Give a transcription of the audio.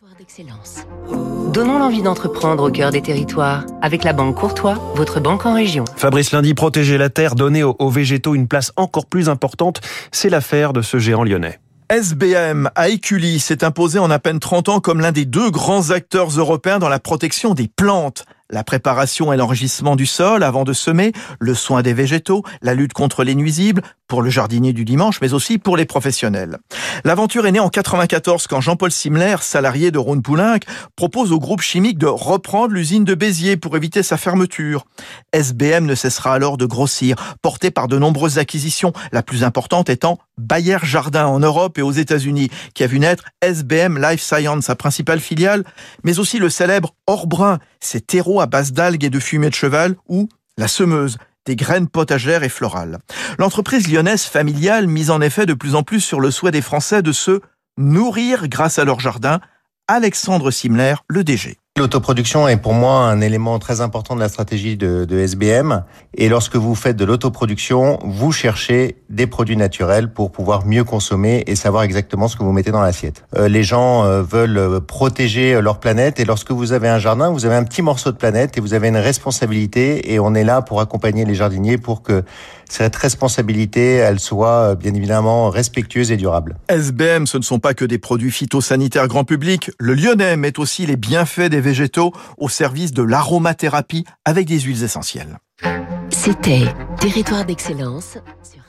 Territoire d'excellence. Donnons l'envie d'entreprendre au cœur des territoires avec la Banque Courtois, votre banque en région. Fabrice Lundi, protéger la terre, donner aux, aux végétaux une place encore plus importante, c'est l'affaire de ce géant lyonnais. SBM à Écully s'est imposé en à peine 30 ans comme l'un des deux grands acteurs européens dans la protection des plantes. La préparation et l'enregistrement du sol avant de semer, le soin des végétaux, la lutte contre les nuisibles, pour le jardinier du dimanche, mais aussi pour les professionnels. L'aventure est née en 94 quand Jean-Paul Simler, salarié de Rhône Poulenc, propose au groupe chimique de reprendre l'usine de Béziers pour éviter sa fermeture. SBM ne cessera alors de grossir, porté par de nombreuses acquisitions, la plus importante étant Bayer Jardin en Europe et aux États-Unis, qui a vu naître SBM Life Science, sa principale filiale, mais aussi le célèbre Orbrun, ses terreaux à base d'algues et de fumée de cheval, ou la semeuse, des graines potagères et florales. L'entreprise lyonnaise familiale mise en effet de plus en plus sur le souhait des Français de se nourrir grâce à leur jardin. Alexandre Simler, le DG. L'autoproduction est pour moi un élément très important de la stratégie de, de SBM. Et lorsque vous faites de l'autoproduction, vous cherchez des produits naturels pour pouvoir mieux consommer et savoir exactement ce que vous mettez dans l'assiette. Euh, les gens euh, veulent protéger leur planète et lorsque vous avez un jardin, vous avez un petit morceau de planète et vous avez une responsabilité et on est là pour accompagner les jardiniers pour que cette responsabilité, elle soit bien évidemment respectueuse et durable. SBM, ce ne sont pas que des produits phytosanitaires grand public. Le lyonnais met aussi les bienfaits des végétaux au service de l'aromathérapie avec des huiles essentielles. C'était Territoire d'excellence sur